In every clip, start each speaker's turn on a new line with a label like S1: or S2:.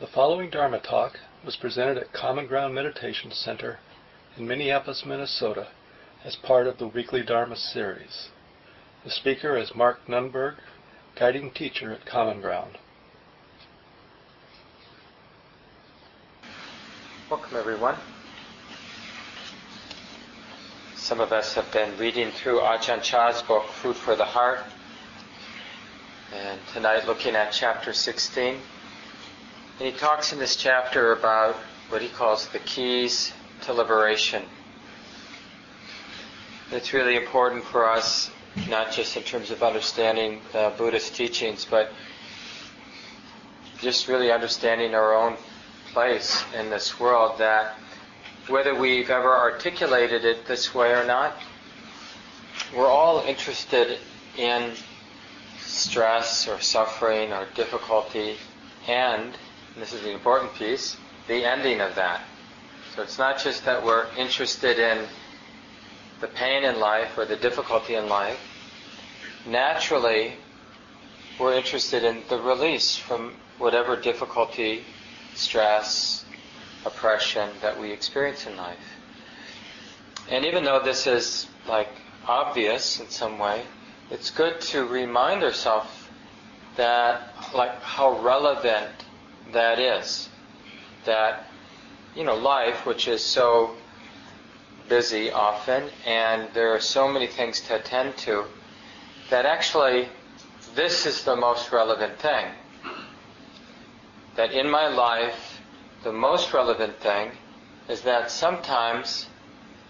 S1: The following Dharma talk was presented at Common Ground Meditation Center in Minneapolis, Minnesota, as part of the weekly Dharma series. The speaker is Mark Nunberg, guiding teacher at Common Ground.
S2: Welcome, everyone. Some of us have been reading through Ajahn Chah's book, Food for the Heart, and tonight looking at chapter 16. And he talks in this chapter about what he calls the keys to liberation. It's really important for us, not just in terms of understanding the Buddhist teachings, but just really understanding our own place in this world that whether we've ever articulated it this way or not, we're all interested in stress or suffering or difficulty and, and this is the important piece, the ending of that. So it's not just that we're interested in the pain in life or the difficulty in life. Naturally, we're interested in the release from whatever difficulty, stress, oppression that we experience in life. And even though this is like obvious in some way, it's good to remind ourselves that like how relevant that is. That you know, life, which is so busy often, and there are so many things to attend to, that actually this is the most relevant thing. That in my life, the most relevant thing is that sometimes,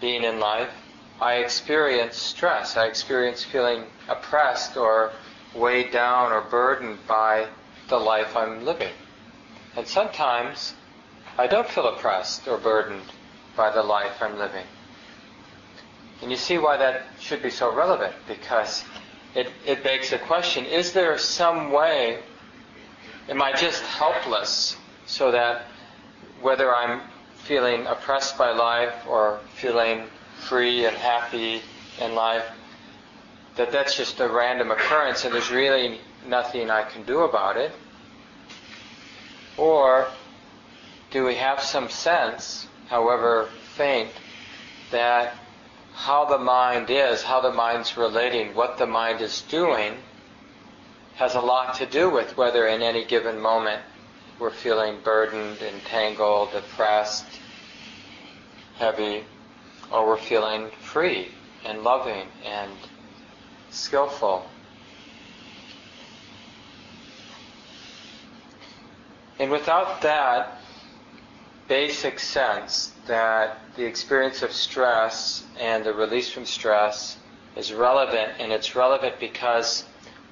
S2: being in life, I experience stress. I experience feeling oppressed or weighed down or burdened by the life I'm living. And sometimes I don't feel oppressed or burdened by the life I'm living. And you see why that should be so relevant because it, it begs the question is there some way, am I just helpless so that whether I'm feeling oppressed by life or feeling free and happy in life, that that's just a random occurrence and there's really nothing I can do about it? Or do we have some sense, however faint, that how the mind is, how the mind's relating, what the mind is doing, has a lot to do with whether in any given moment we're feeling burdened, entangled, oppressed, heavy, or we're feeling free and loving and skillful. And without that basic sense that the experience of stress and the release from stress is relevant, and it's relevant because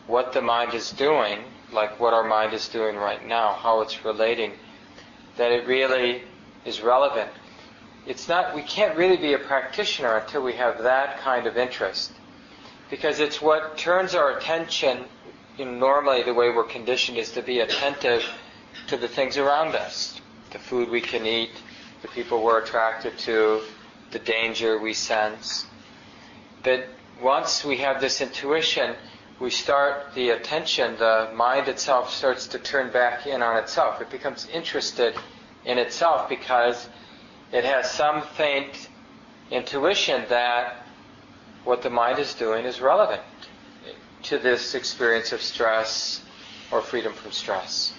S2: what the mind is doing, like what our mind is doing right now, how it's relating, that it really is relevant. It's not, we can't really be a practitioner until we have that kind of interest. Because it's what turns our attention, you know, normally the way we're conditioned is to be attentive to the things around us. The food we can eat, the people we're attracted to, the danger we sense. That once we have this intuition, we start the attention, the mind itself starts to turn back in on itself. It becomes interested in itself because it has some faint intuition that what the mind is doing is relevant to this experience of stress or freedom from stress.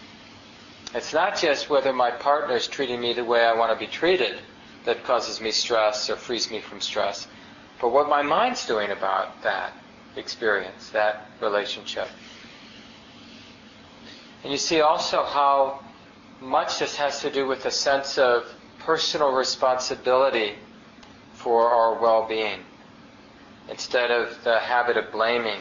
S2: It's not just whether my partner is treating me the way I want to be treated that causes me stress or frees me from stress, but what my mind's doing about that experience, that relationship. And you see also how much this has to do with a sense of personal responsibility for our well-being instead of the habit of blaming,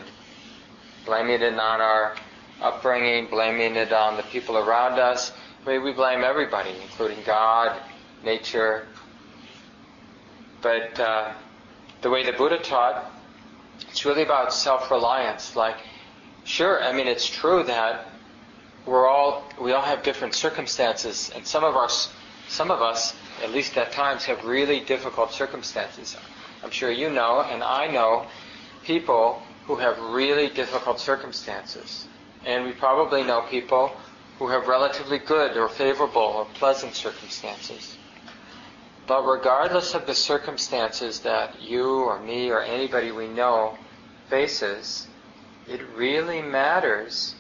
S2: blaming it on our upbringing, blaming it on the people around us. I mean, we blame everybody, including God, nature. But uh, the way the Buddha taught, it's really about self-reliance. Like, sure, I mean, it's true that we're all we all have different circumstances, and some of our some of us, at least at times, have really difficult circumstances. I'm sure you know, and I know, people who have really difficult circumstances. And we probably know people who have relatively good or favorable or pleasant circumstances. But regardless of the circumstances that you or me or anybody we know faces, it really matters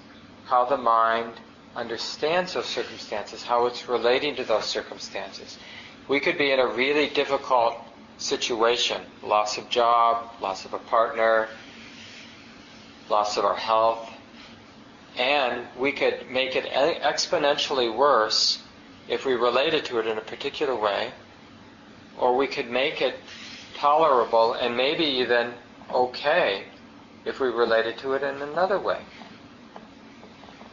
S2: how the mind understands those circumstances, how it's relating to those circumstances. We could be in a really difficult situation loss of job, loss of a partner, loss of our health, and we could make it exponentially worse if we related to it in a particular way, or we could make it tolerable and maybe even okay if we related to it in another way.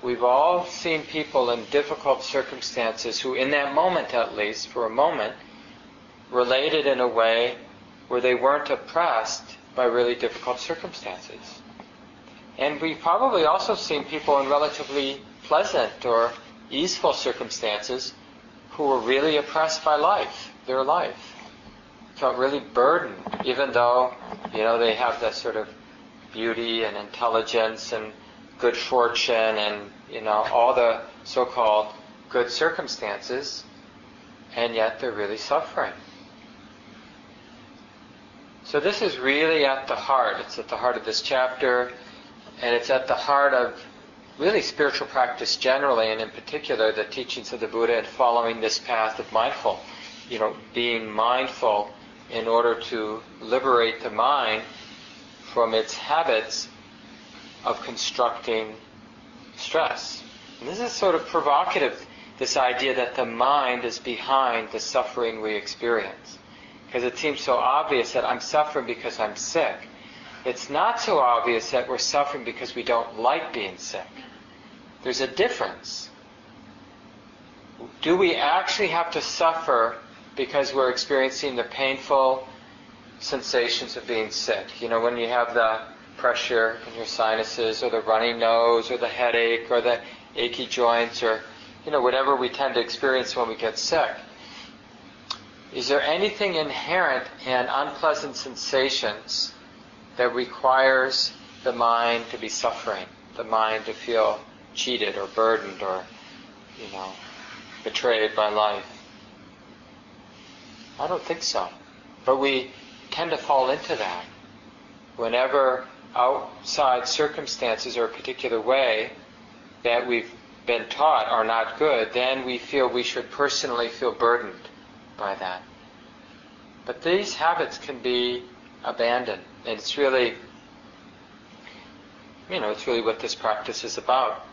S2: We've all seen people in difficult circumstances who, in that moment at least, for a moment, related in a way where they weren't oppressed by really difficult circumstances. And we've probably also seen people in relatively pleasant or easeful circumstances who were really oppressed by life, their life. Felt really burdened, even though, you know, they have that sort of beauty and intelligence and good fortune and, you know, all the so-called good circumstances, and yet they're really suffering. So this is really at the heart. It's at the heart of this chapter. And it's at the heart of really spiritual practice generally, and in particular the teachings of the Buddha and following this path of mindful, you know, being mindful in order to liberate the mind from its habits of constructing stress. And this is sort of provocative, this idea that the mind is behind the suffering we experience. Because it seems so obvious that I'm suffering because I'm sick. It's not so obvious that we're suffering because we don't like being sick. There's a difference. Do we actually have to suffer because we're experiencing the painful sensations of being sick? You know, when you have the pressure in your sinuses, or the runny nose, or the headache, or the achy joints, or, you know, whatever we tend to experience when we get sick. Is there anything inherent in unpleasant sensations that requires the mind to be suffering, the mind to feel cheated or burdened or, you know, betrayed by life. I don't think so. But we tend to fall into that. Whenever outside circumstances or a particular way that we've been taught are not good, then we feel we should personally feel burdened by that. But these habits can be abandoned. And it's really, you know, it's really what this practice is about.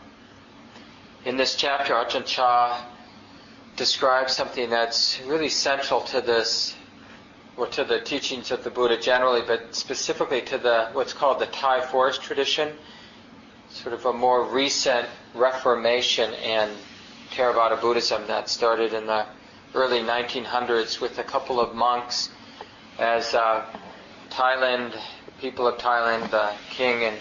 S2: In this chapter, Ajahn Chah describes something that's really central to this, or to the teachings of the Buddha generally, but specifically to the what's called the Thai forest tradition, sort of a more recent reformation in Theravada Buddhism that started in the early 1900s with a couple of monks as uh, Thailand, the people of Thailand, the king and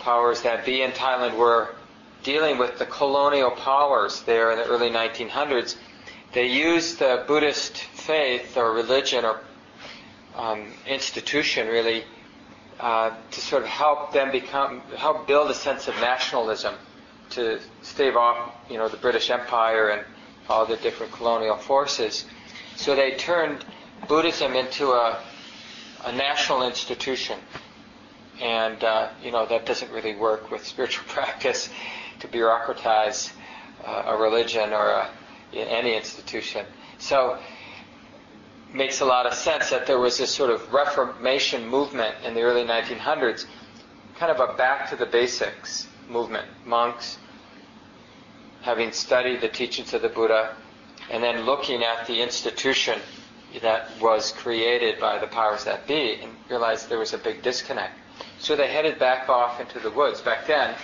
S2: powers that be in Thailand were dealing with the colonial powers there in the early 1900s. They used the Buddhist faith or religion or um, institution really uh, to sort of help them become, help build a sense of nationalism to stave off, you know, the British Empire and all the different colonial forces. So they turned Buddhism into a a national institution. And, uh, you know, that doesn't really work with spiritual practice to bureaucratize uh, a religion or a, any institution. So, makes a lot of sense that there was this sort of Reformation movement in the early 1900s, kind of a back to the basics movement. Monks, having studied the teachings of the Buddha, and then looking at the institution that was created by the powers that be and realized there was a big disconnect. So they headed back off into the woods. Back then,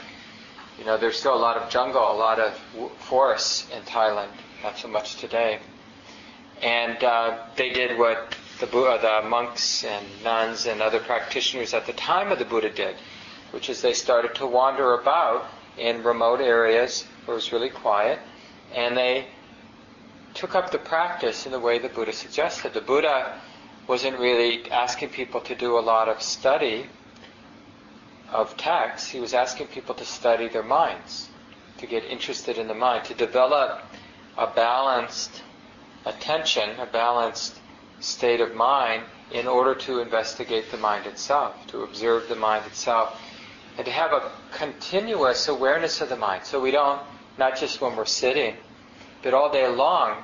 S2: you know, there's still a lot of jungle, a lot of forests in Thailand, not so much today. And uh, they did what the, Buddha, the monks and nuns and other practitioners at the time of the Buddha did, which is they started to wander about in remote areas where it was really quiet, and they took up the practice in the way the Buddha suggested. The Buddha wasn't really asking people to do a lot of study of texts, he was asking people to study their minds. to get interested in the mind, to develop a balanced attention, a balanced state of mind in order to investigate the mind itself, to observe the mind itself, and to have a continuous awareness of the mind. So we don't, not just when we're sitting, but all day long,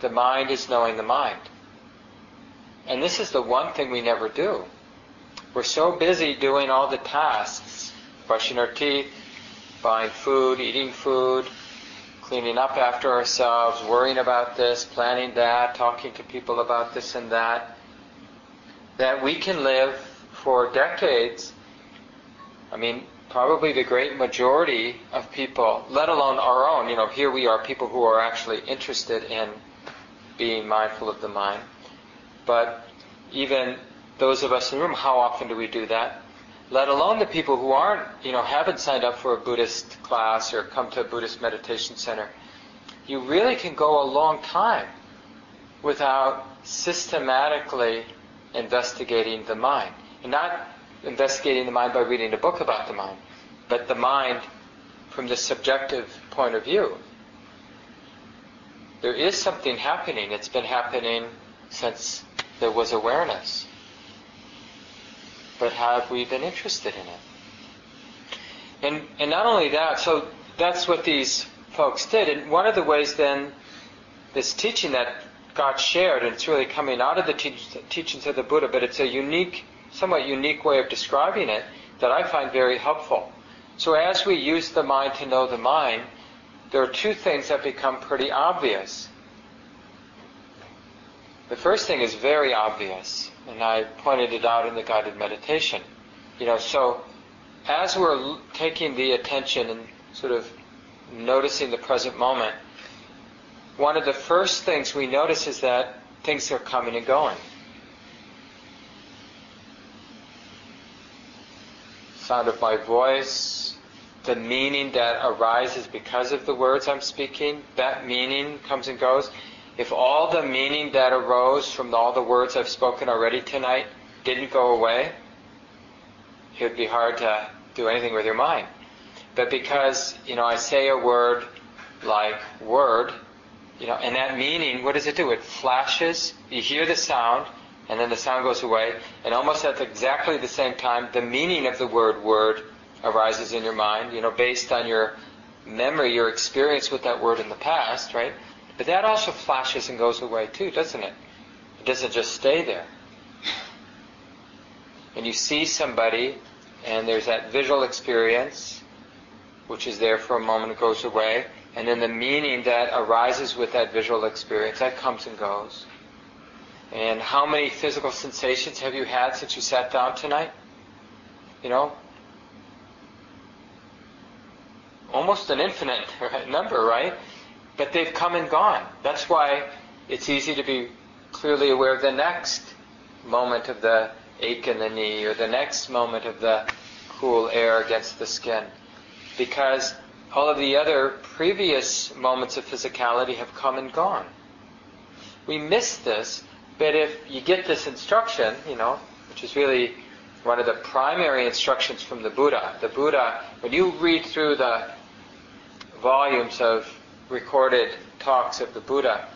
S2: the mind is knowing the mind. And this is the one thing we never do. We're so busy doing all the tasks, brushing our teeth, buying food, eating food, cleaning up after ourselves, worrying about this, planning that, talking to people about this and that, that we can live for decades. I mean, probably the great majority of people, let alone our own, you know, here we are, people who are actually interested in being mindful of the mind. But even those of us in the room, how often do we do that? Let alone the people who aren't, you know, haven't signed up for a Buddhist class or come to a Buddhist meditation center. You really can go a long time without systematically investigating the mind. And not investigating the mind by reading a book about the mind, but the mind from the subjective point of view. There is something happening. It's been happening since there was awareness. But have we been interested in it? And, and not only that, so that's what these folks did. And one of the ways then, this teaching that got shared, and it's really coming out of the teach, teachings of the Buddha, but it's a unique, somewhat unique way of describing it that I find very helpful. So as we use the mind to know the mind, there are two things that become pretty obvious. The first thing is very obvious, and I pointed it out in the guided meditation. You know, so as we're taking the attention and sort of noticing the present moment, one of the first things we notice is that things are coming and going. Sound of my voice, the meaning that arises because of the words I'm speaking, that meaning comes and goes. If all the meaning that arose from all the words I've spoken already tonight didn't go away, it would be hard to do anything with your mind. But because, you know, I say a word like word, you know, and that meaning, what does it do? It flashes, you hear the sound, and then the sound goes away, and almost at exactly the same time, the meaning of the word word arises in your mind, you know, based on your memory, your experience with that word in the past, right? But that also flashes and goes away too, doesn't it? It doesn't just stay there. And you see somebody, and there's that visual experience, which is there for a moment, it goes away, and then the meaning that arises with that visual experience, that comes and goes. And how many physical sensations have you had since you sat down tonight? You know, almost an infinite number, right? But they've come and gone. That's why it's easy to be clearly aware of the next moment of the ache in the knee or the next moment of the cool air against the skin. Because all of the other previous moments of physicality have come and gone. We miss this, but if you get this instruction, you know, which is really one of the primary instructions from the Buddha, the Buddha, when you read through the volumes of recorded talks of the Buddha,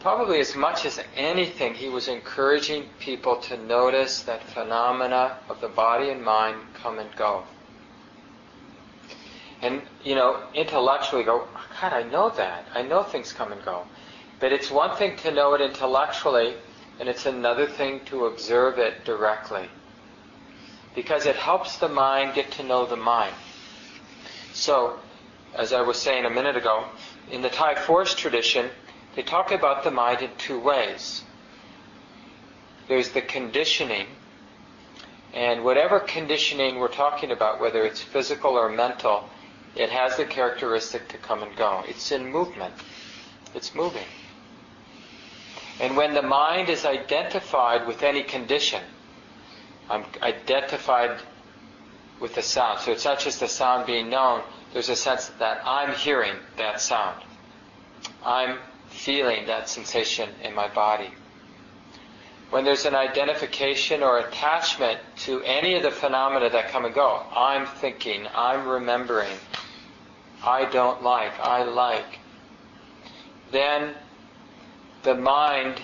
S2: probably as much as anything, he was encouraging people to notice that phenomena of the body and mind come and go. And, you know, intellectually go, oh, God, I know that. I know things come and go. But it's one thing to know it intellectually, and it's another thing to observe it directly. Because it helps the mind get to know the mind. So, as I was saying a minute ago, in the Thai forest tradition, they talk about the mind in two ways. There's the conditioning, and whatever conditioning we're talking about, whether it's physical or mental, it has the characteristic to come and go. It's in movement. It's moving. And when the mind is identified with any condition, I'm identified with the sound. So it's not just the sound being known, there's a sense that I'm hearing that sound. I'm feeling that sensation in my body. When there's an identification or attachment to any of the phenomena that come and go, I'm thinking, I'm remembering, I don't like, I like, then the mind,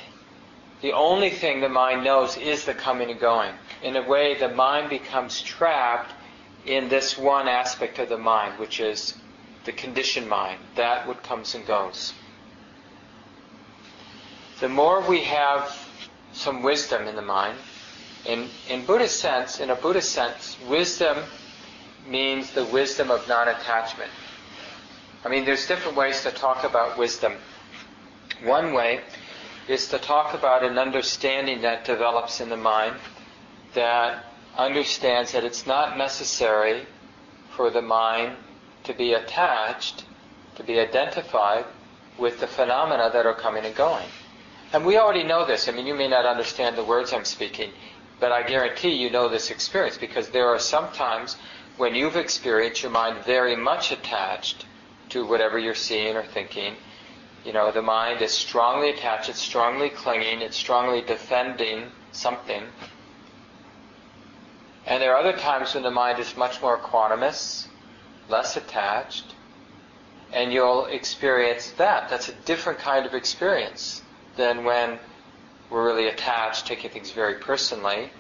S2: the only thing the mind knows is the coming and going. In a way, the mind becomes trapped in this one aspect of the mind, which is the conditioned mind, that what comes and goes. The more we have some wisdom in the mind, in, in Buddhist sense, in a Buddhist sense, wisdom means the wisdom of non-attachment. I mean, there's different ways to talk about wisdom. One way is to talk about an understanding that develops in the mind that understands that it's not necessary for the mind to be attached, to be identified with the phenomena that are coming and going. And we already know this. I mean, you may not understand the words I'm speaking, but I guarantee you know this experience because there are some times when you've experienced your mind very much attached to whatever you're seeing or thinking. You know, the mind is strongly attached, it's strongly clinging, it's strongly defending something. And there are other times when the mind is much more equanimous, less attached, and you'll experience that. That's a different kind of experience than when we're really attached, taking things very personally,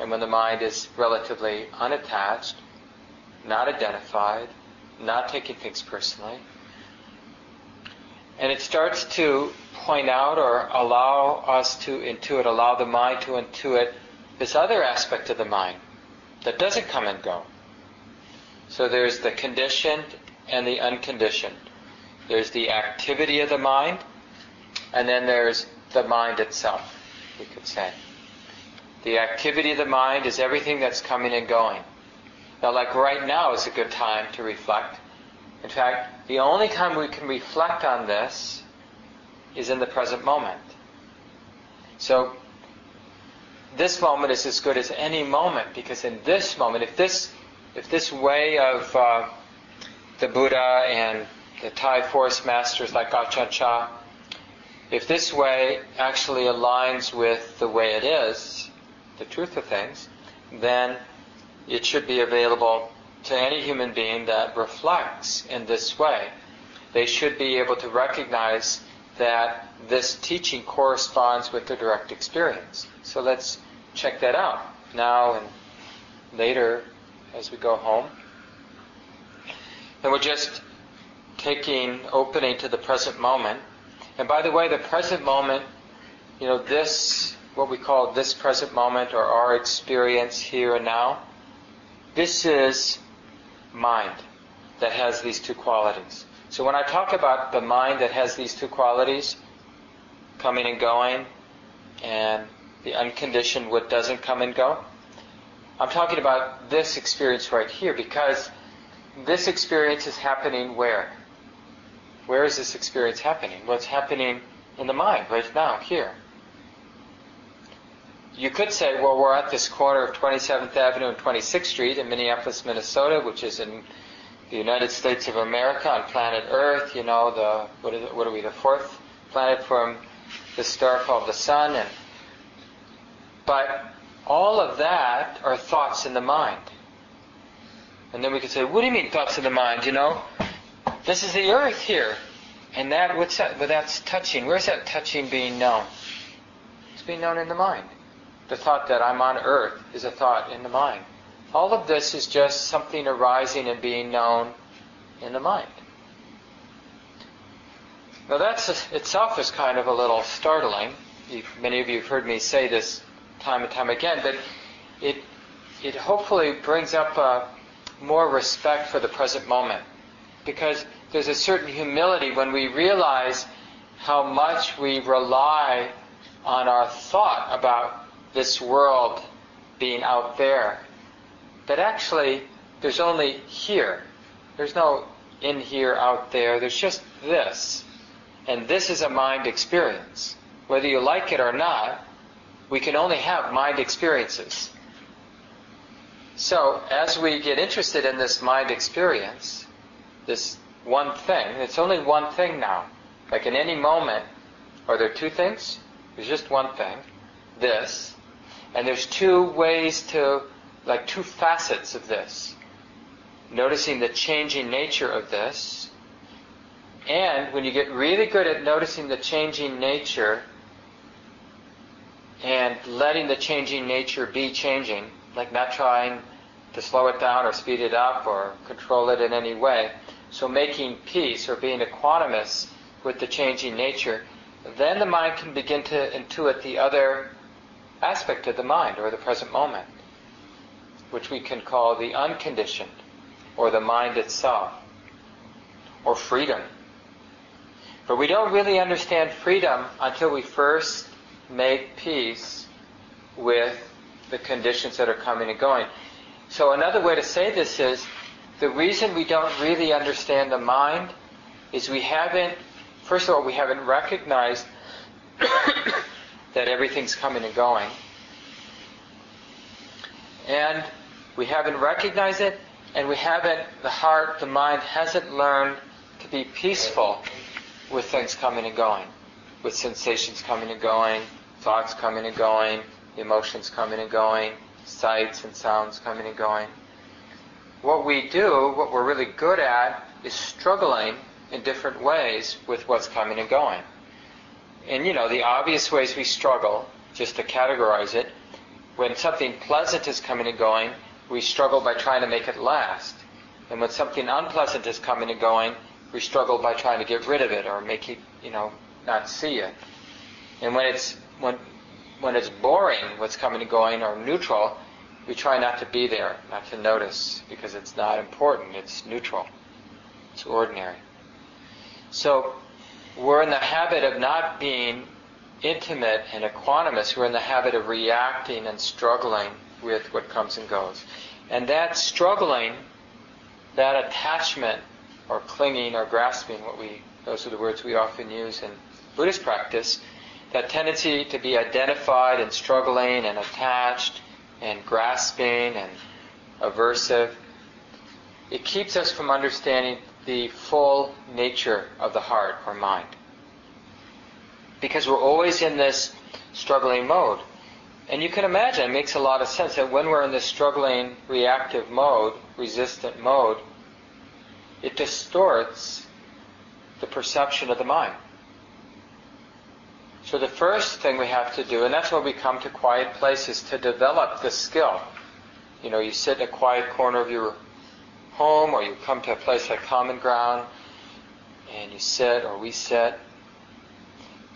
S2: and when the mind is relatively unattached, not identified, not taking things personally. And it starts to point out or allow us to intuit, allow the mind to intuit this other aspect of the mind that doesn't come and go. So there's the conditioned and the unconditioned. There's the activity of the mind, and then there's the mind itself, we could say. The activity of the mind is everything that's coming and going. Now, like right now is a good time to reflect. In fact, the only time we can reflect on this is in the present moment. So, this moment is as good as any moment because in this moment, if this, if this way of uh, the Buddha and the Thai forest masters like Ajahn Chah, if this way actually aligns with the way it is, the truth of things, then it should be available to any human being that reflects in this way. They should be able to recognize that this teaching corresponds with their direct experience. So let's check that out now and later as we go home. And we're just taking opening to the present moment. And by the way, the present moment, you know, this, what we call this present moment or our experience here and now, this is mind that has these two qualities. So when I talk about the mind that has these two qualities, coming and going, and the unconditioned what doesn't come and go, I'm talking about this experience right here because this experience is happening where? Where is this experience happening? Well, it's happening in the mind right now, here. You could say, well, we're at this corner of 27th Avenue and 26th Street in Minneapolis, Minnesota, which is in the United States of America on planet Earth. You know, the what, is what are we, the fourth planet from the star called the Sun, and but all of that are thoughts in the mind. And then we could say, what do you mean thoughts in the mind? You know, this is the Earth here, and that what's that? Well, that's touching. Where's that touching being known? It's being known in the mind. The thought that I'm on earth is a thought in the mind. All of this is just something arising and being known in the mind. Now that itself is kind of a little startling. Many of you have heard me say this time and time again, but it, it hopefully brings up a more respect for the present moment. Because there's a certain humility when we realize how much we rely on our thought about this world being out there. But actually, there's only here. There's no in here, out there. There's just this. And this is a mind experience. Whether you like it or not, we can only have mind experiences. So, as we get interested in this mind experience, this one thing, it's only one thing now. Like in any moment, are there two things? There's just one thing. This, and there's two ways to, like two facets of this. noticing the changing nature of this. And when you get really good at noticing the changing nature and letting the changing nature be changing, like not trying to slow it down or speed it up or control it in any way, so making peace or being equanimous with the changing nature, then the mind can begin to intuit the other aspect of the mind or the present moment, which we can call the unconditioned or the mind itself or freedom. But we don't really understand freedom until we first make peace with the conditions that are coming and going. So another way to say this is the reason we don't really understand the mind is we haven't, first of all, we haven't recognized that everything's coming and going. And we haven't recognized it, and we haven't, the heart, the mind hasn't learned to be peaceful with things coming and going, with sensations coming and going, thoughts coming and going, emotions coming and going, sights and sounds coming and going. What we do, what we're really good at, is struggling in different ways with what's coming and going. And you know, the obvious ways we struggle, just to categorize it, when something pleasant is coming and going, we struggle by trying to make it last. And when something unpleasant is coming and going, we struggle by trying to get rid of it or make it, you know, not see it. And when it's when when it's boring, what's coming and going, or neutral, we try not to be there, not to notice, because it's not important. It's neutral. It's ordinary. So we're in the habit of not being intimate and equanimous. We're in the habit of reacting and struggling with what comes and goes. And that struggling, that attachment or clinging or grasping, what we those are the words we often use in Buddhist practice, that tendency to be identified and struggling and attached and grasping and aversive, it keeps us from understanding the full nature of the heart or mind. Because we're always in this struggling mode. And you can imagine, it makes a lot of sense that when we're in this struggling, reactive mode, resistant mode, it distorts the perception of the mind. So the first thing we have to do, and that's why we come to quiet places, to develop the skill. You know, you sit in a quiet corner of your home, or you come to a place like Common Ground, and you sit, or we sit,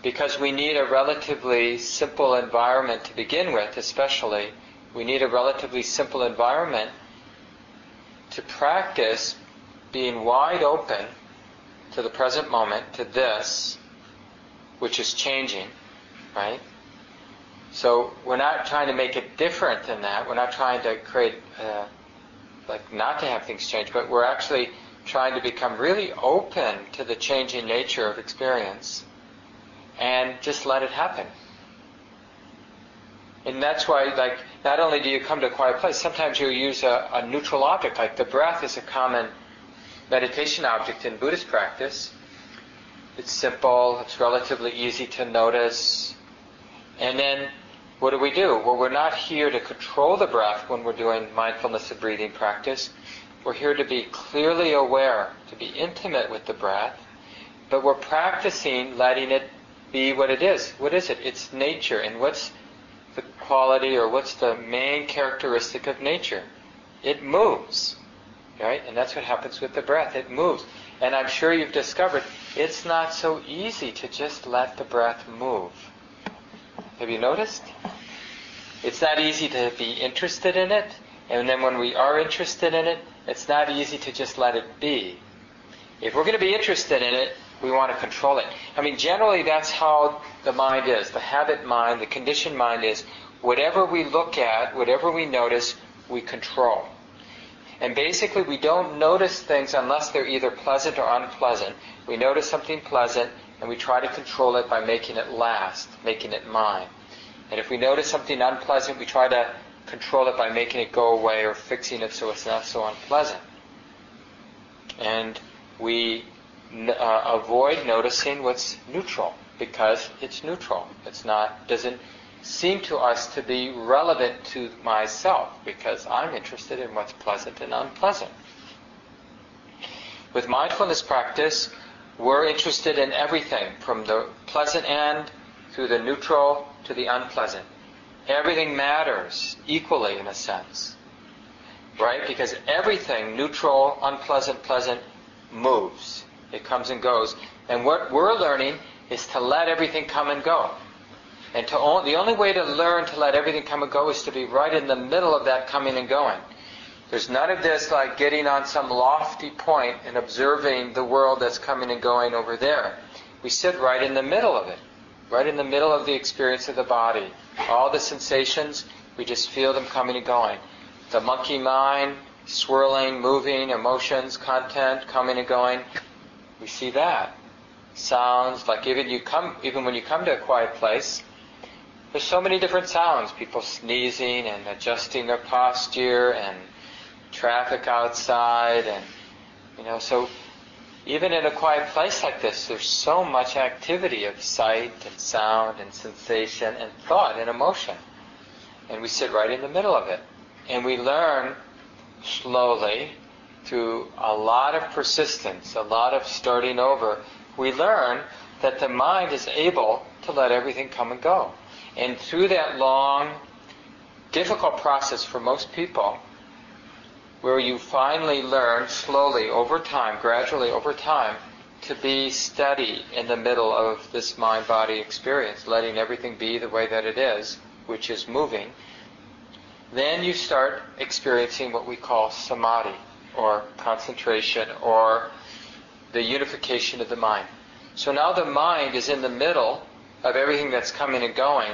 S2: because we need a relatively simple environment to begin with, especially. We need a relatively simple environment to practice being wide open to the present moment, to this, which is changing, right? So we're not trying to make it different than that. We're not trying to create, uh, like, not to have things change, but we're actually trying to become really open to the changing nature of experience and just let it happen. And that's why, like, not only do you come to a quiet place, sometimes you use a, a neutral object, like the breath is a common meditation object in Buddhist practice. It's simple, it's relatively easy to notice. And then what do we do? Well, we're not here to control the breath when we're doing mindfulness of breathing practice. We're here to be clearly aware, to be intimate with the breath, but we're practicing letting it be what it is. What is it? It's nature. And what's the quality or what's the main characteristic of nature? It moves. Right? And that's what happens with the breath. It moves. And I'm sure you've discovered it's not so easy to just let the breath move. Have you noticed? It's not easy to be interested in it. And then when we are interested in it, it's not easy to just let it be. If we're going to be interested in it, we want to control it. I mean, generally, that's how the mind is. The habit mind, the conditioned mind is whatever we look at, whatever we notice, we control. And basically, we don't notice things unless they're either pleasant or unpleasant. We notice something pleasant and we try to control it by making it last, making it mine. And if we notice something unpleasant, we try to control it by making it go away or fixing it so it's not so unpleasant. And we uh, avoid noticing what's neutral because it's neutral. It's not doesn't seem to us to be relevant to myself because I'm interested in what's pleasant and unpleasant. With mindfulness practice, we're interested in everything from the pleasant end through the neutral to the unpleasant. Everything matters equally in a sense. Right? Because everything, neutral, unpleasant, pleasant, moves. It comes and goes. And what we're learning is to let everything come and go. And to the only way to learn to let everything come and go is to be right in the middle of that coming and going. There's none of this like getting on some lofty point and observing the world that's coming and going over there. We sit right in the middle of it, right in the middle of the experience of the body. All the sensations, we just feel them coming and going. The monkey mind, swirling, moving, emotions, content coming and going. We see that. Sounds, like even you come even when you come to a quiet place, there's so many different sounds. People sneezing and adjusting their posture and traffic outside and you know so even in a quiet place like this there's so much activity of sight and sound and sensation and thought and emotion. And we sit right in the middle of it. And we learn slowly through a lot of persistence a lot of starting over we learn that the mind is able to let everything come and go. And through that long difficult process for most people where you finally learn slowly over time, gradually over time, to be steady in the middle of this mind body experience, letting everything be the way that it is, which is moving, then you start experiencing what we call samadhi, or concentration, or the unification of the mind. So now the mind is in the middle of everything that's coming and going,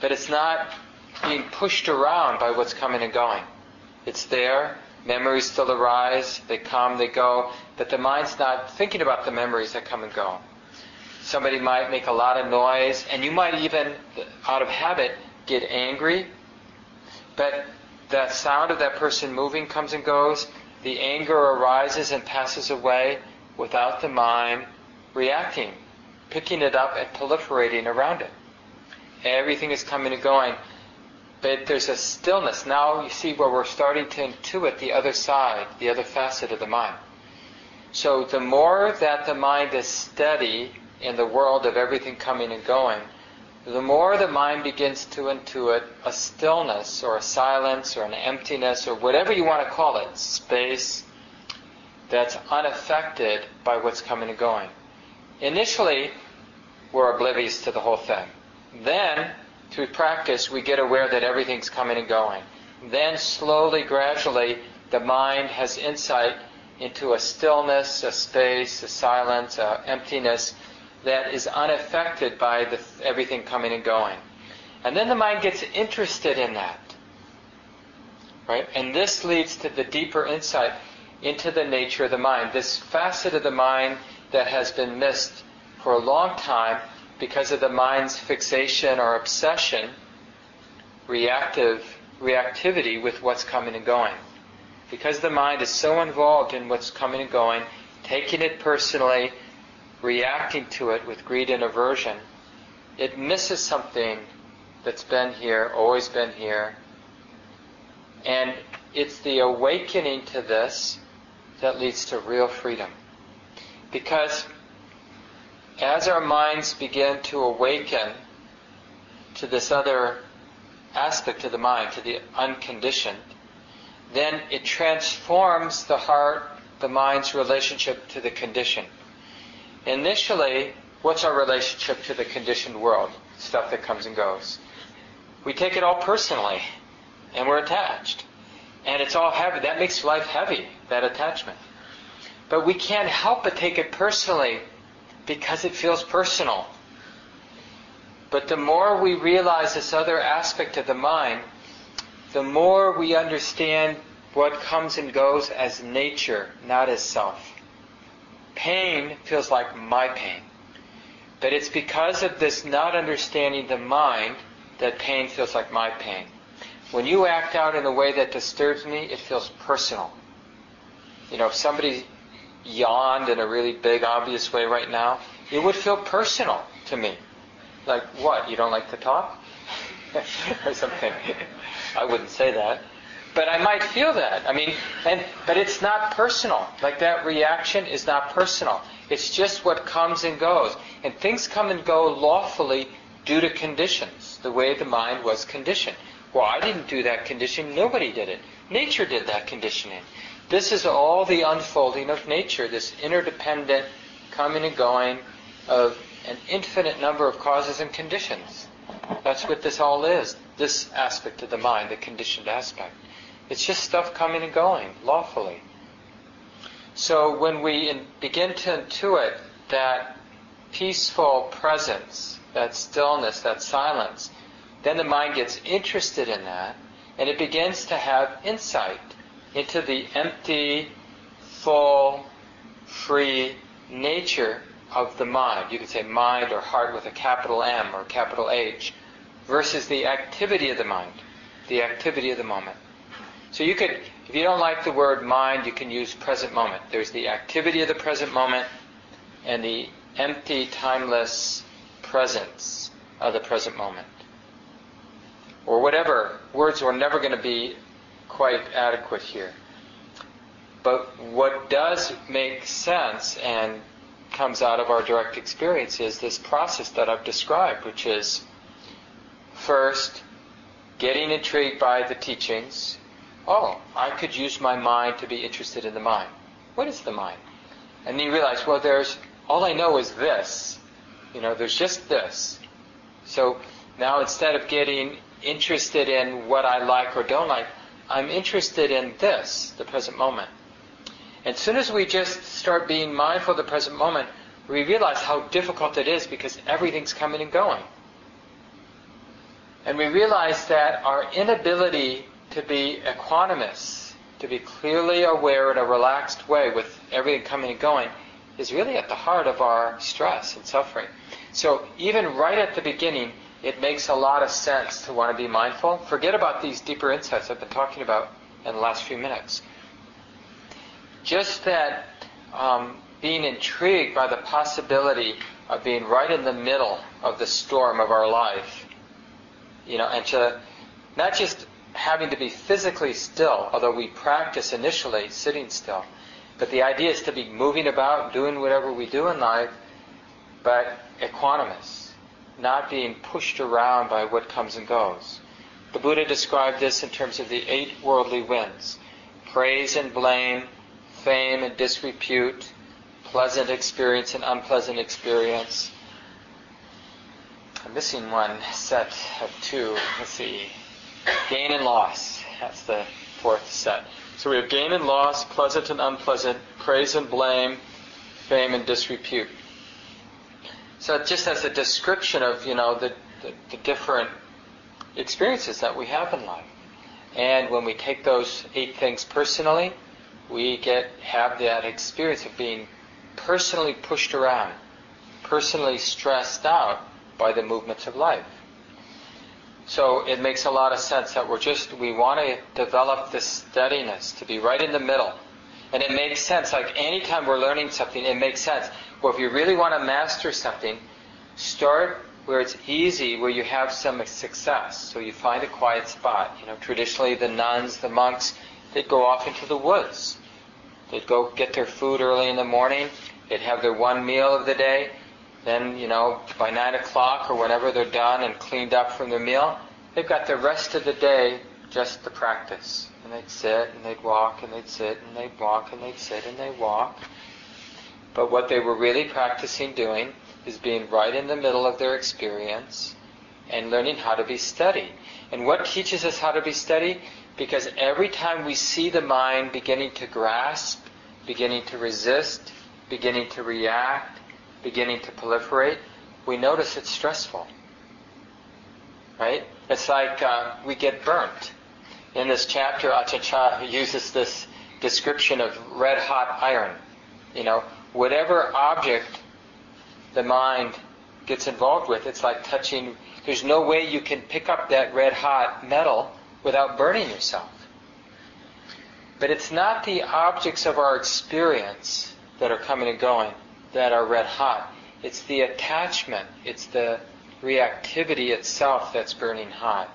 S2: but it's not being pushed around by what's coming and going. It's there. Memories still arise. They come, they go. But the mind's not thinking about the memories that come and go. Somebody might make a lot of noise, and you might even, out of habit, get angry. But the sound of that person moving comes and goes. The anger arises and passes away without the mind reacting, picking it up and proliferating around it. Everything is coming and going but there's a stillness. Now you see where we're starting to intuit the other side, the other facet of the mind. So the more that the mind is steady in the world of everything coming and going, the more the mind begins to intuit a stillness or a silence or an emptiness or whatever you want to call it, space that's unaffected by what's coming and going. Initially, we're oblivious to the whole thing. Then through practice, we get aware that everything's coming and going. Then, slowly, gradually, the mind has insight into a stillness, a space, a silence, a emptiness that is unaffected by the, everything coming and going. And then the mind gets interested in that. Right? And this leads to the deeper insight into the nature of the mind. This facet of the mind that has been missed for a long time because of the mind's fixation or obsession, reactive reactivity with what's coming and going. Because the mind is so involved in what's coming and going, taking it personally, reacting to it with greed and aversion, it misses something that's been here, always been here. And it's the awakening to this that leads to real freedom. Because as our minds begin to awaken to this other aspect of the mind, to the unconditioned, then it transforms the heart, the mind's relationship to the conditioned. Initially, what's our relationship to the conditioned world? Stuff that comes and goes. We take it all personally, and we're attached. And it's all heavy. That makes life heavy, that attachment. But we can't help but take it personally because it feels personal. But the more we realize this other aspect of the mind, the more we understand what comes and goes as nature, not as self. Pain feels like my pain. But it's because of this not understanding the mind that pain feels like my pain. When you act out in a way that disturbs me, it feels personal. You know, if somebody yawned in a really big, obvious way right now, it would feel personal to me. Like, what? You don't like to talk? or something. I wouldn't say that. but I might feel that. I mean, and but it's not personal. Like that reaction is not personal. It's just what comes and goes, and things come and go lawfully due to conditions, the way the mind was conditioned. Well, I didn't do that conditioning. Nobody did it. Nature did that conditioning. This is all the unfolding of nature. This interdependent coming and going of an infinite number of causes and conditions. That's what this all is. This aspect of the mind, the conditioned aspect. It's just stuff coming and going lawfully. So when we in, begin to intuit that peaceful presence, that stillness, that silence, then the mind gets interested in that and it begins to have insight into the empty, full, free nature of the mind. You could say mind or heart with a capital M or capital H versus the activity of the mind, the activity of the moment. So you could, if you don't like the word mind, you can use present moment. There's the activity of the present moment and the empty, timeless presence of the present moment. Or whatever. Words are never going to be quite adequate here. But what does make sense and comes out of our direct experience is this process that I've described, which is first getting intrigued by the teachings. Oh, I could use my mind to be interested in the mind. What is the mind? And then you realize, well, there's all I know is this. You know, there's just this. So now instead of getting interested in what I like or don't like, I'm interested in this, the present moment. And as soon as we just start being mindful of the present moment, we realize how difficult it is because everything's coming and going. And we realize that our inability to be equanimous, to be clearly aware in a relaxed way with everything coming and going, is really at the heart of our stress and suffering. So even right at the beginning, it makes a lot of sense to want to be mindful. Forget about these deeper insights I've been talking about in the last few minutes. Just that um, being intrigued by the possibility of being right in the middle of the storm of our life, you know, and to not just having to be physically still, although we practice initially sitting still, but the idea is to be moving about, doing whatever we do in life, but equanimous, not being pushed around by what comes and goes. The Buddha described this in terms of the eight worldly winds praise and blame, fame and disrepute, pleasant experience and unpleasant experience. I'm missing one set of two. Let's see. Gain and loss. That's the fourth set. So we have gain and loss, pleasant and unpleasant, praise and blame, fame and disrepute. So just as a description of, you know, the, the, the different experiences that we have in life. And when we take those eight things personally, we get have that experience of being personally pushed around, personally stressed out by the movements of life. So it makes a lot of sense that we're just we want to develop this steadiness to be right in the middle. And it makes sense, like anytime we're learning something, it makes sense. Well if you really want to master something, start where it's easy, where you have some success. So you find a quiet spot. You know, traditionally the nuns, the monks, they'd go off into the woods. They'd go get their food early in the morning. They'd have their one meal of the day. Then, you know, by nine o'clock or whenever they're done and cleaned up from their meal, they've got the rest of the day just the practice. And they'd sit and they'd walk and they'd sit and they'd walk and they'd sit and they'd walk. But what they were really practicing doing is being right in the middle of their experience and learning how to be steady. And what teaches us how to be steady? Because every time we see the mind beginning to grasp, beginning to resist, beginning to react, beginning to proliferate, we notice it's stressful. Right? It's like uh, we get burnt. In this chapter, Ajahn uses this description of red hot iron. You know, whatever object the mind gets involved with, it's like touching, there's no way you can pick up that red hot metal without burning yourself. But it's not the objects of our experience that are coming and going that are red hot. It's the attachment, it's the reactivity itself that's burning hot.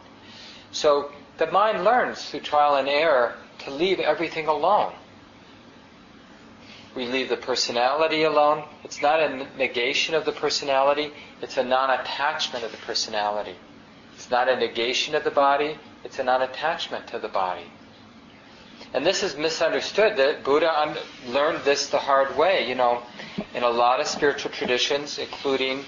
S2: So the mind learns through trial and error to leave everything alone. We leave the personality alone. It's not a negation of the personality, it's a non attachment of the personality. It's not a negation of the body, it's a non attachment to the body. And this is misunderstood that Buddha learned this the hard way. You know, in a lot of spiritual traditions, including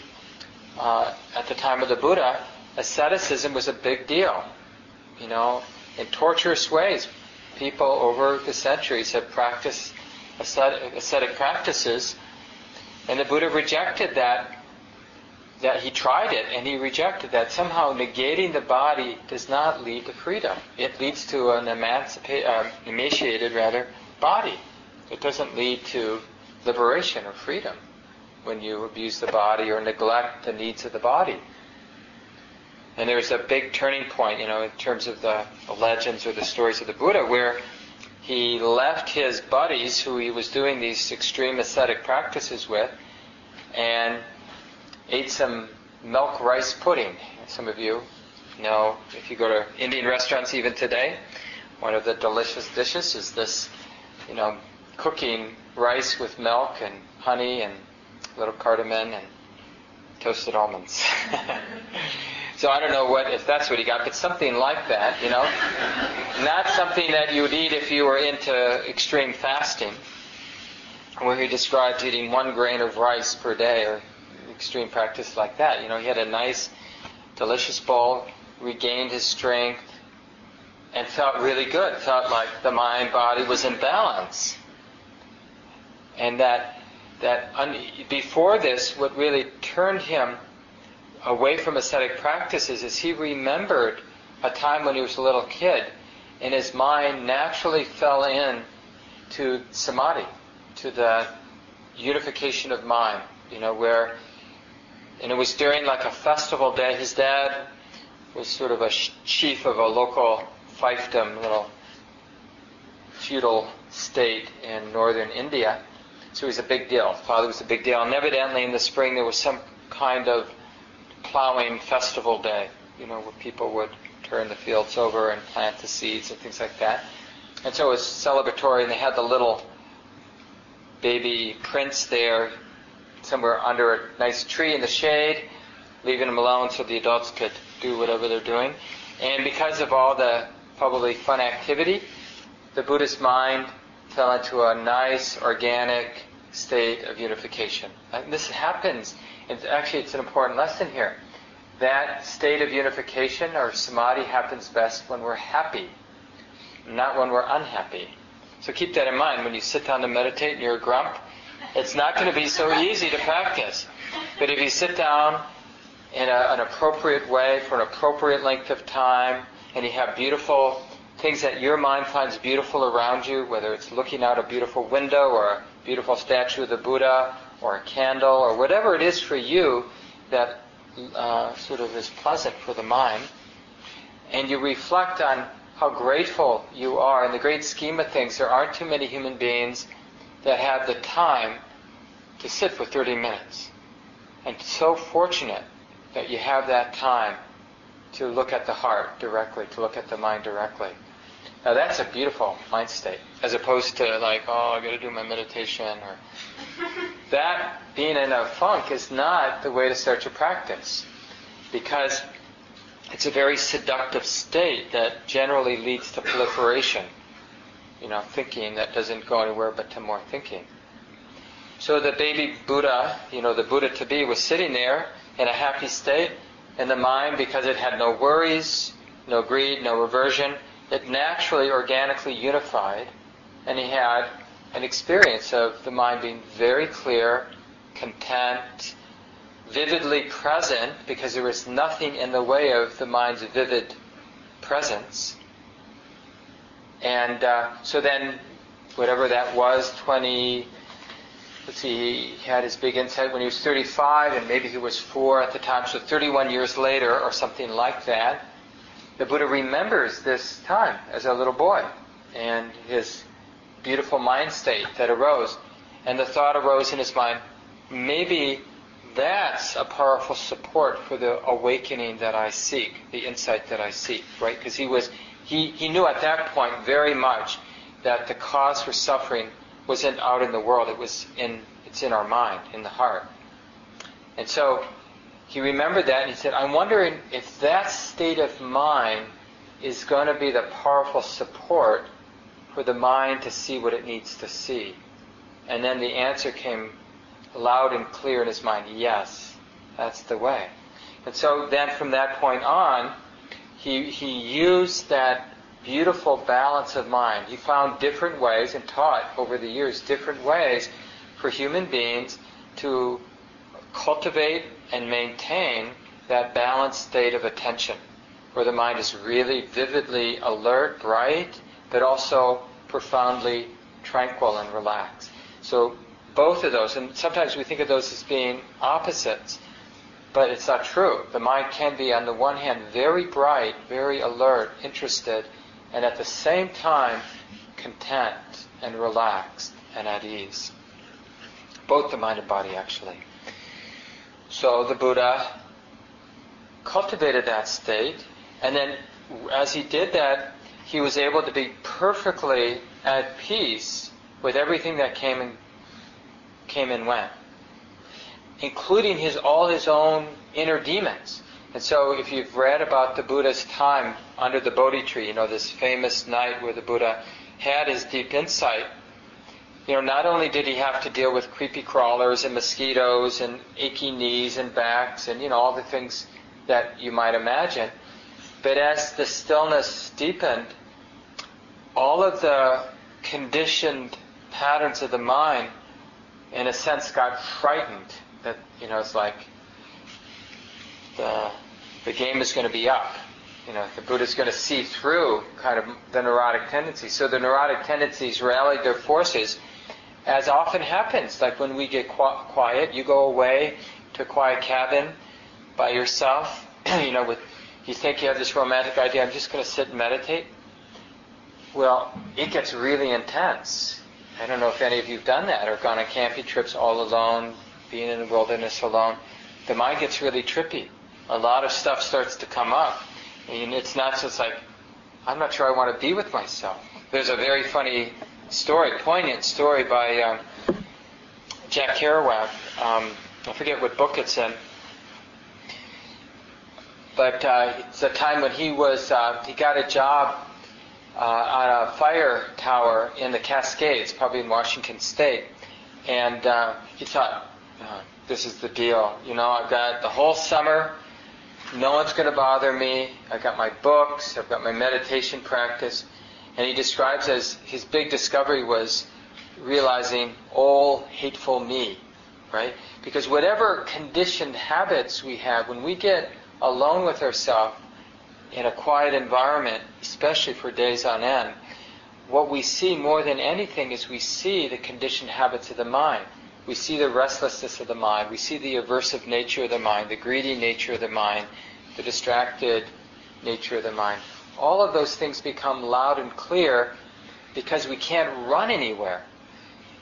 S2: uh, at the time of the Buddha, asceticism was a big deal. You know, in torturous ways, people over the centuries have practiced ascetic, ascetic practices, and the Buddha rejected that. That he tried it and he rejected that. Somehow negating the body does not lead to freedom. It leads to an uh, emaciated rather, body. It doesn't lead to liberation or freedom when you abuse the body or neglect the needs of the body. And there's a big turning point, you know, in terms of the, legends or the stories of the Buddha, where he left his buddies who he was doing these extreme ascetic practices with and ate some milk rice pudding. Some of you know if you go to Indian restaurants even today, one of the delicious dishes is this, you know, cooking rice with milk and honey and little cardamom and toasted almonds. so I don't know what if that's what he got, but something like that, you know. Not something that you would eat if you were into extreme fasting, where he described eating one grain of rice per day or extreme practice like that. You know, he had a nice, delicious bowl, regained his strength, and felt really good. Felt like the mind body was in balance, and that that un- before this, what really turned him away from ascetic practices is he remembered a time when he was a little kid, and his mind naturally fell in to samadhi, to the unification of mind. You know, where and it was during like a festival day. His dad was sort of a chief of a local fiefdom, little feudal state in northern India. So he was a big deal. Father was a big deal. And evidently in the spring there was some kind of plowing festival day, you know, where people would turn the fields over and plant the seeds and things like that. And so it was celebratory, and they had the little baby prince there somewhere under a nice tree in the shade, leaving them alone so the adults could do whatever they're doing. And because of all the probably fun activity, the Buddhist mind fell into a nice, organic state of unification. And this happens, and actually it's an important lesson here. That state of unification or samadhi happens best when we're happy, not when we're unhappy. So keep that in mind when you sit down to meditate and you're a grump it's not going to be so easy to practice. But if you sit down in a, an appropriate way for an appropriate length of time, and you have beautiful things that your mind finds beautiful around you, whether it's looking out a beautiful window or a beautiful statue of the Buddha or a candle or whatever it is for you that uh, sort of is pleasant for the mind, and you reflect on how grateful you are in the great scheme of things. There aren't too many human beings that have the time to sit for 30 minutes. And so fortunate that you have that time to look at the heart directly, to look at the mind directly. Now that's a beautiful mind state, as opposed to like, oh, I got to do my meditation, or that being in a funk is not the way to start your practice, because it's a very seductive state that generally leads to proliferation. You know, thinking that doesn't go anywhere but to more thinking. So the baby Buddha, you know, the Buddha to be, was sitting there in a happy state, and the mind, because it had no worries, no greed, no aversion, it naturally, organically unified, and he had an experience of the mind being very clear, content, vividly present, because there was nothing in the way of the mind's vivid presence. And uh, so then, whatever that was, 20, let's see, he had his big insight when he was 35, and maybe he was four at the time, so 31 years later, or something like that, the Buddha remembers this time as a little boy and his beautiful mind state that arose. And the thought arose in his mind, maybe that's a powerful support for the awakening that I seek, the insight that I seek, right? Because he was he, he knew at that point very much that the cause for suffering wasn't out in the world, it was in it's in our mind, in the heart. And so he remembered that and he said, I'm wondering if that state of mind is going to be the powerful support for the mind to see what it needs to see. And then the answer came loud and clear in his mind yes, that's the way. And so then from that point on, he, he used that beautiful balance of mind. He found different ways and taught over the years different ways for human beings to cultivate and maintain that balanced state of attention where the mind is really vividly alert, bright, but also profoundly tranquil and relaxed. So both of those, and sometimes we think of those as being opposites, but it's not true. The mind can be, on the one hand, very bright, very alert, interested, and at the same time, content and relaxed and at ease. Both the mind and body, actually. So the Buddha cultivated that state, and then as he did that, he was able to be perfectly at peace with everything that came and came and went, including his all his own inner demons. And so, if you've read about the Buddha's time under the Bodhi tree, you know this famous night where the Buddha had his deep insight. You know, not only did he have to deal with creepy crawlers and mosquitoes and achy knees and backs and you know all the things that you might imagine, but as the stillness deepened, all of the conditioned patterns of the mind, in a sense, got frightened. That you know, it's like the the game is going to be up. You know, the Buddha's going to see through kind of the neurotic tendencies. So the neurotic tendencies rallied their forces, as often happens. Like when we get quiet, you go away to a quiet cabin by yourself. you know, with you think you have this romantic idea. I'm just going to sit and meditate. Well, it gets really intense. I don't know if any of you've done that or gone on camping trips all alone, being in the wilderness alone. The mind gets really trippy. A lot of stuff starts to come up. And it's not just like, I'm not sure I want to be with myself. There's a very funny story, poignant story by um, Jack Kerouac. Um, I forget what book it's in. But uh, it's a time when he was, uh, he got a job uh, on a fire tower in the Cascades, probably in Washington State. And uh, he thought, uh, this is the deal. You know, I've got the whole summer. No one's going to bother me. I've got my books. I've got my meditation practice. And he describes as his big discovery was realizing all hateful me, right? Because whatever conditioned habits we have, when we get alone with ourselves, in a quiet environment, especially for days on end, what we see more than anything is we see the conditioned habits of the mind. We see the restlessness of the mind. We see the aversive nature of the mind, the greedy nature of the mind, the distracted nature of the mind. All of those things become loud and clear because we can't run anywhere.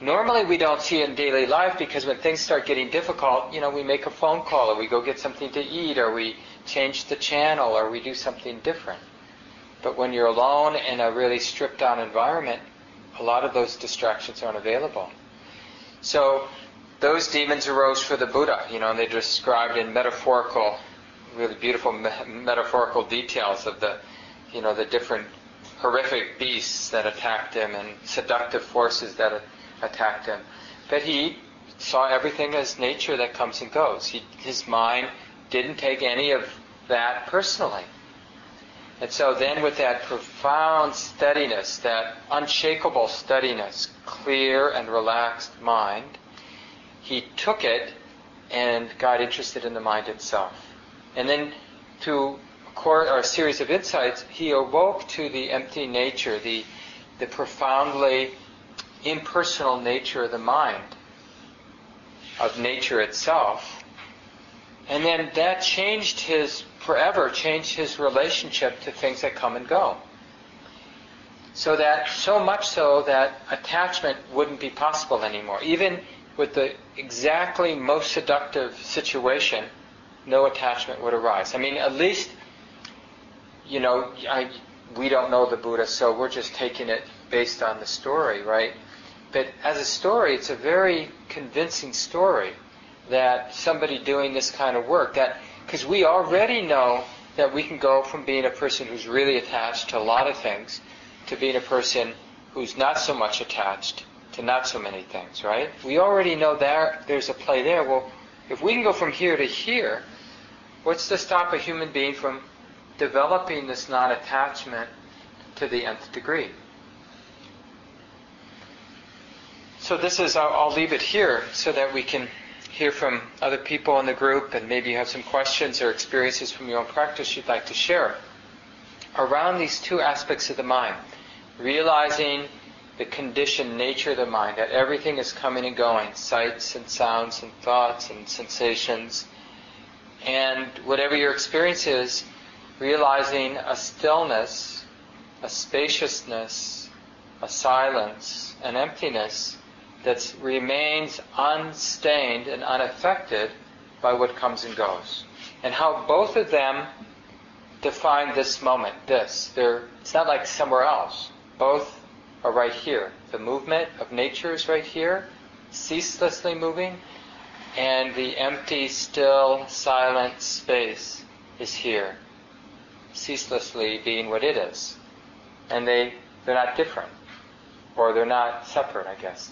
S2: Normally we don't see it in daily life because when things start getting difficult, you know, we make a phone call or we go get something to eat or we change the channel or we do something different. But when you're alone in a really stripped down environment, a lot of those distractions aren't available. So those demons arose for the Buddha, you know, and they're described in metaphorical, really beautiful me- metaphorical details of the, you know, the different horrific beasts that attacked him and seductive forces that attacked him. But he saw everything as nature that comes and goes. He, his mind didn't take any of that personally. And so then with that profound steadiness, that unshakable steadiness, clear and relaxed mind, he took it and got interested in the mind itself. And then through a series of insights, he awoke to the empty nature, the, the profoundly impersonal nature of the mind, of nature itself, and then that changed his, forever changed his relationship to things that come and go. So that, so much so that attachment wouldn't be possible anymore. Even with the exactly most seductive situation, no attachment would arise. I mean, at least, you know, I, we don't know the Buddha, so we're just taking it based on the story, right? But as a story, it's a very convincing story that somebody doing this kind of work, that because we already know that we can go from being a person who's really attached to a lot of things to being a person who's not so much attached to not so many things, right? We already know there there's a play there. Well, if we can go from here to here, what's to stop a human being from developing this non-attachment to the nth degree? So this is, I'll, I'll leave it here so that we can hear from other people in the group and maybe you have some questions or experiences from your own practice you'd like to share around these two aspects of the mind. Realizing the conditioned nature of the mind, that everything is coming and going, sights and sounds and thoughts and sensations. And whatever your experience is, realizing a stillness, a spaciousness, a silence, an emptiness that remains unstained and unaffected by what comes and goes. And how both of them define this moment, this. They're, it's not like somewhere else. Both are right here. The movement of nature is right here, ceaselessly moving, and the empty, still, silent space is here, ceaselessly being what it is. And they, they're not different, or they're not separate, I guess.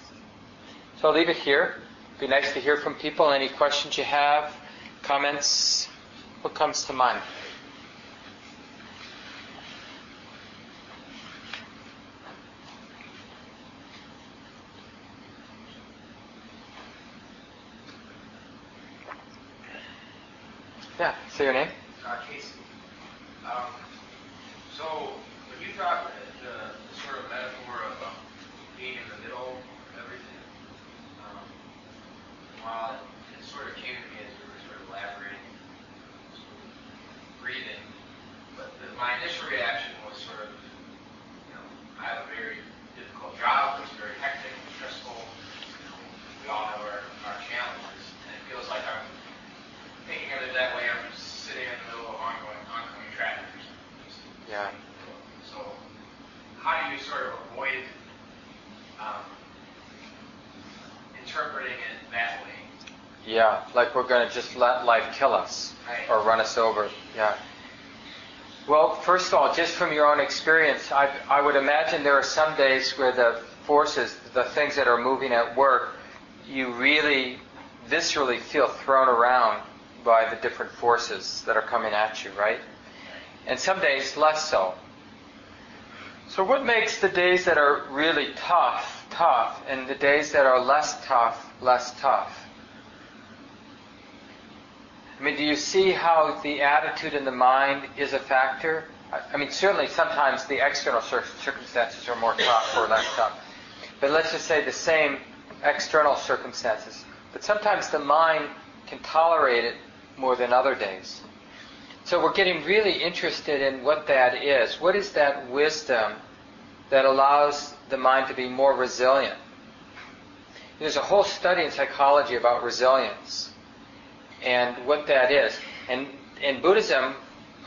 S2: So I'll leave it here. Be nice to hear from people. Any questions you have, comments? What comes to mind? Yeah, say your name.
S3: Uh, Casey. Um, so, when you talk the, the sort of metaphor of um, being in the middle of everything, um, while it, it sort of came to me as you were sort of elaborating, sort of breathing, but the, my initial reaction was sort of, you know, I have a very difficult job, it's very hectic, stressful, you know, we all have our, our challenges, and it feels like I'm thinking of it that way, I'm just sitting in the middle of ongoing, oncoming traffic or something. Just-
S2: Yeah.
S3: So, how do you sort of avoid um, interpreting it that way?
S2: Yeah, like we're going to just let life kill us or run us over. Yeah. Well, first of all, just from your own experience, I, I would imagine there are some days where the forces, the things that are moving at work, you really viscerally feel thrown around by the different forces that are coming at you, right? And some days less so. So, what makes the days that are really tough, tough, and the days that are less tough, less tough? I mean, do you see how the attitude in the mind is a factor? I- mean, certainly sometimes the external cir- circumstances are more tough or less tough. But let's just say the same external circumstances. But sometimes the mind can tolerate it more than other days. So we're getting really interested in what that is. What is that wisdom that allows the mind to be more resilient? There's a whole study in psychology about resilience and what that is. And in Buddhism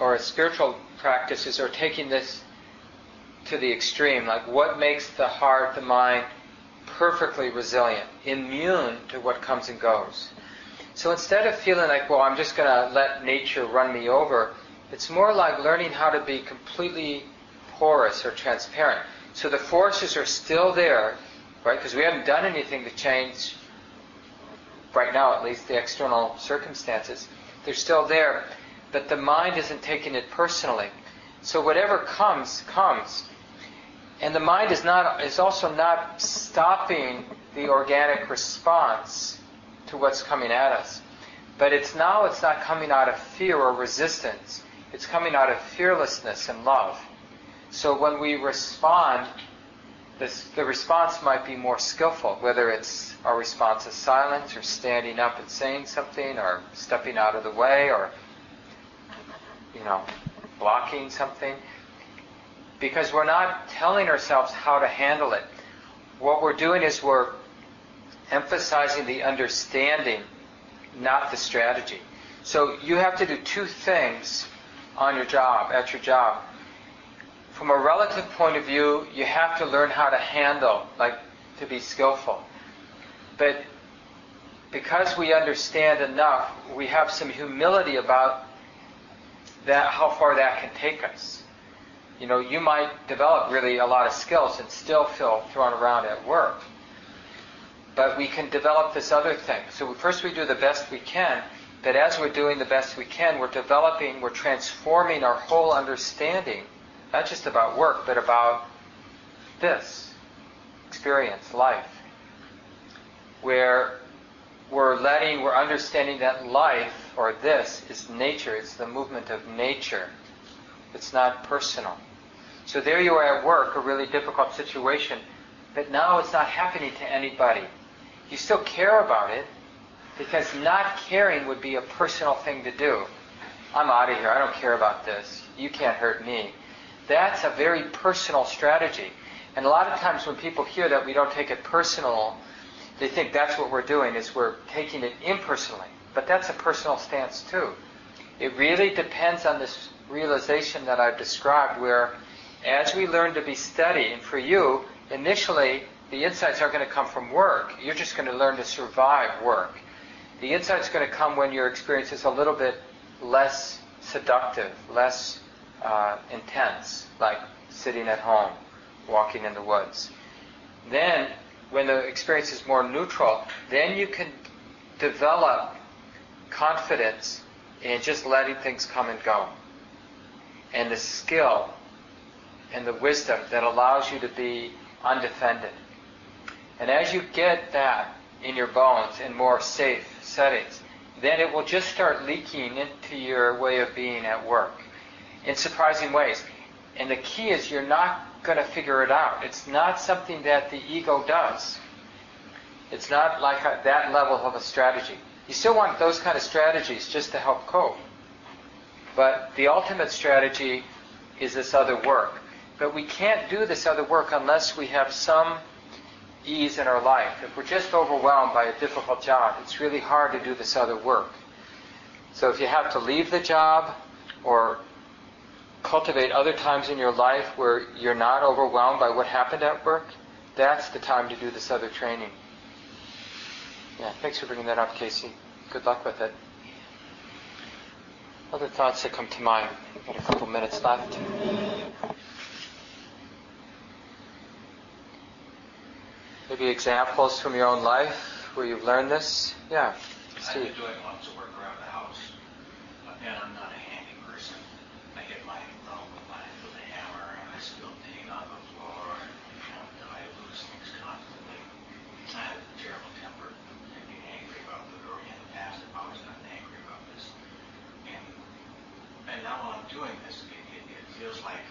S2: or spiritual practices are taking this to the extreme. Like what makes the heart, the mind perfectly resilient, immune to what comes and goes. So instead of feeling like, well, I'm just going to let nature run me over, it's more like learning how to be completely porous or transparent. So the forces are still there, right? Because we haven't done anything to change, right now at least, the external circumstances. They're still there, but the mind isn't taking it personally. So whatever comes, comes. And the mind is not is also not stopping the organic response to what's coming at us. But it's now it's not coming out of fear or resistance. It's coming out of fearlessness and love. So when we respond, this, the response might be more skillful, whether it's our response is silence or standing up and saying something or stepping out of the way or you know, blocking something. Because we're not telling ourselves how to handle it. What we're doing is we're emphasizing the understanding, not the strategy. So you have to do two things on your job, at your job. From a relative point of view, you have to learn how to handle, like to be skillful. But because we understand enough, we have some humility about that, how far that can take us. You know, you might develop really a lot of skills and still feel thrown around at work. But we can develop this other thing. So first we do the best we can, but as we're doing the best we can, we're developing, we're transforming our whole understanding, not just about work, but about this experience, life, where we're letting, we're understanding that life, or this, is nature. It's the movement of nature. It's not personal. So there you are at work, a really difficult situation, but now it's not happening to anybody. You still care about it, because not caring would be a personal thing to do. I'm out of here. I don't care about this. You can't hurt me. That's a very personal strategy. And a lot of times when people hear that we don't take it personal, they think that's what we're doing is we're taking it impersonally. But that's a personal stance too. It really depends on this realization that I've described where as we learn to be steady, and for you, initially the insights aren't going to come from work. You're just going to learn to survive work. The insight's going to come when your experience is a little bit less seductive, less uh, intense, like sitting at home, walking in the woods. Then when the experience is more neutral, then you can develop confidence in just letting things come and go. And the skill and the wisdom that allows you to be undefended. And as you get that in your bones in more safe settings, then it will just start leaking into your way of being at work in surprising ways. And the key is you're not going to figure it out. It's not something that the ego does. It's not like a, that level of a strategy. You still want those kind of strategies just to help cope. But the ultimate strategy is this other work. But we can't do this other work unless we have some ease in our life. If we're just overwhelmed by a difficult job, it's really hard to do this other work. So if you have to leave the job or cultivate other times in your life where you're not overwhelmed by what happened at work, that's the time to do this other training. Yeah, thanks for bringing that up, Casey. Good luck with it. Other thoughts that come to mind? We've got a couple minutes left. Maybe examples from your own life where you've learned this? Yeah,
S4: Steve. I've been doing lots of work around the house, and I'm not a handy person. I hit my thumb with my with a hammer, and I spill paint on the floor, and you know, I lose things constantly. I have a terrible temper and get angry about it, or in the past I've always gotten angry about this. And and now while I'm doing this, it, it, it feels like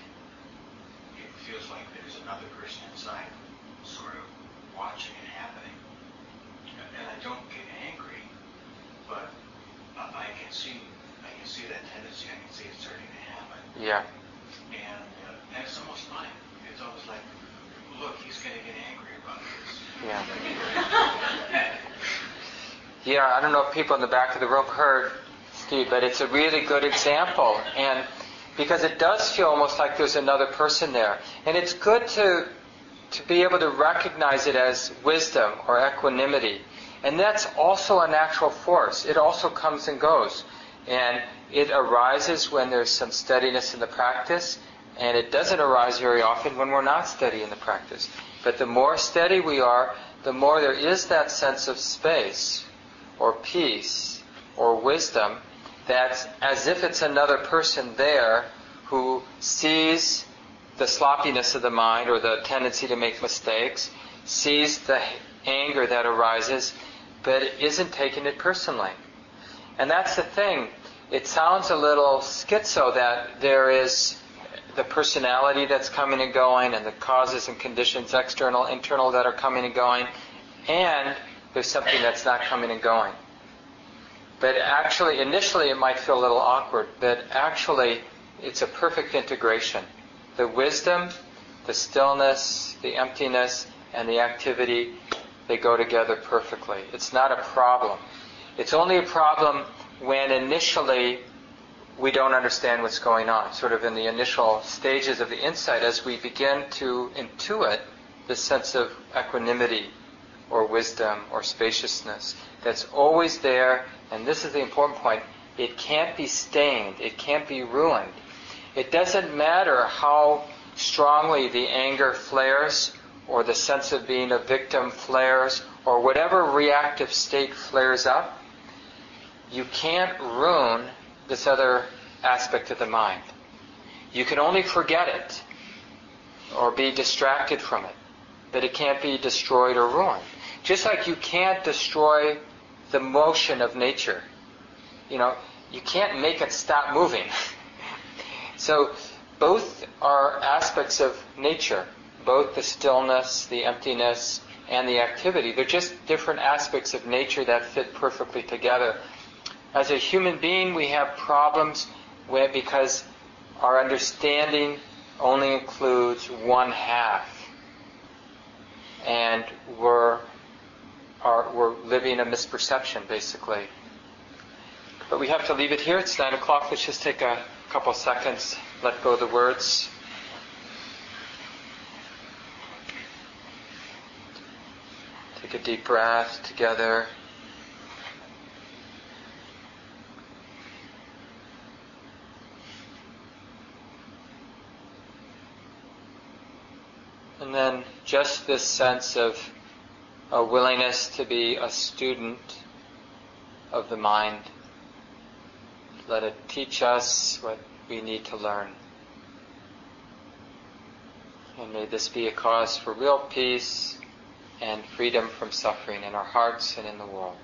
S4: it feels like there's another person inside, sort of watching it happening. And I don't get angry, but I can see I can see that tendency. I can see it starting to happen.
S2: Yeah.
S4: And uh, it's almost like it's almost like, look, he's going to get angry about this.
S2: Yeah. yeah, I don't know if people in the back of the room heard Steve, but it's a really good example. And because it does feel almost like there's another person there. And it's good to to be able to recognize it as wisdom or equanimity. And that's also a natural force. It also comes and goes. And it arises when there's some steadiness in the practice, and it doesn't arise very often when we're not steady in the practice. But the more steady we are, the more there is that sense of space, or peace, or wisdom, that's as if it's another person there who sees the sloppiness of the mind or the tendency to make mistakes, sees the anger that arises, but isn't taking it personally. And that's the thing. It sounds a little schizo that there is the personality that's coming and going and the causes and conditions, external, internal, that are coming and going, and there's something that's not coming and going. But actually, initially it might feel a little awkward, but actually it's a perfect integration the wisdom, the stillness, the emptiness, and the activity, they go together perfectly. It's not a problem. It's only a problem when initially we don't understand what's going on. Sort of in the initial stages of the insight, as we begin to intuit this sense of equanimity or wisdom or spaciousness that's always there, and this is the important point it can't be stained, it can't be ruined. It doesn't matter how strongly the anger flares or the sense of being a victim flares or whatever reactive state flares up, you can't ruin this other aspect of the mind. You can only forget it or be distracted from it, but it can't be destroyed or ruined. Just like you can't destroy the motion of nature. You know, you can't make it stop moving. so both are aspects of nature, both the stillness, the emptiness, and the activity. They're just different aspects of nature that fit perfectly together. As a human being, we have problems where, because our understanding only includes one half. And we're, are, we're living a misperception, basically. But we have to leave it here. It's 9 o'clock. Let's just take a couple seconds, let go of the words. Take a deep breath together. And then just this sense of a willingness to be a student of the mind. Let it teach us what we need to learn. And may this be a cause for real peace and freedom from suffering in our hearts and in the world.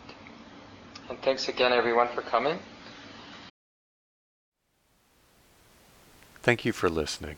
S2: And thanks again, everyone, for coming.
S1: Thank you for listening.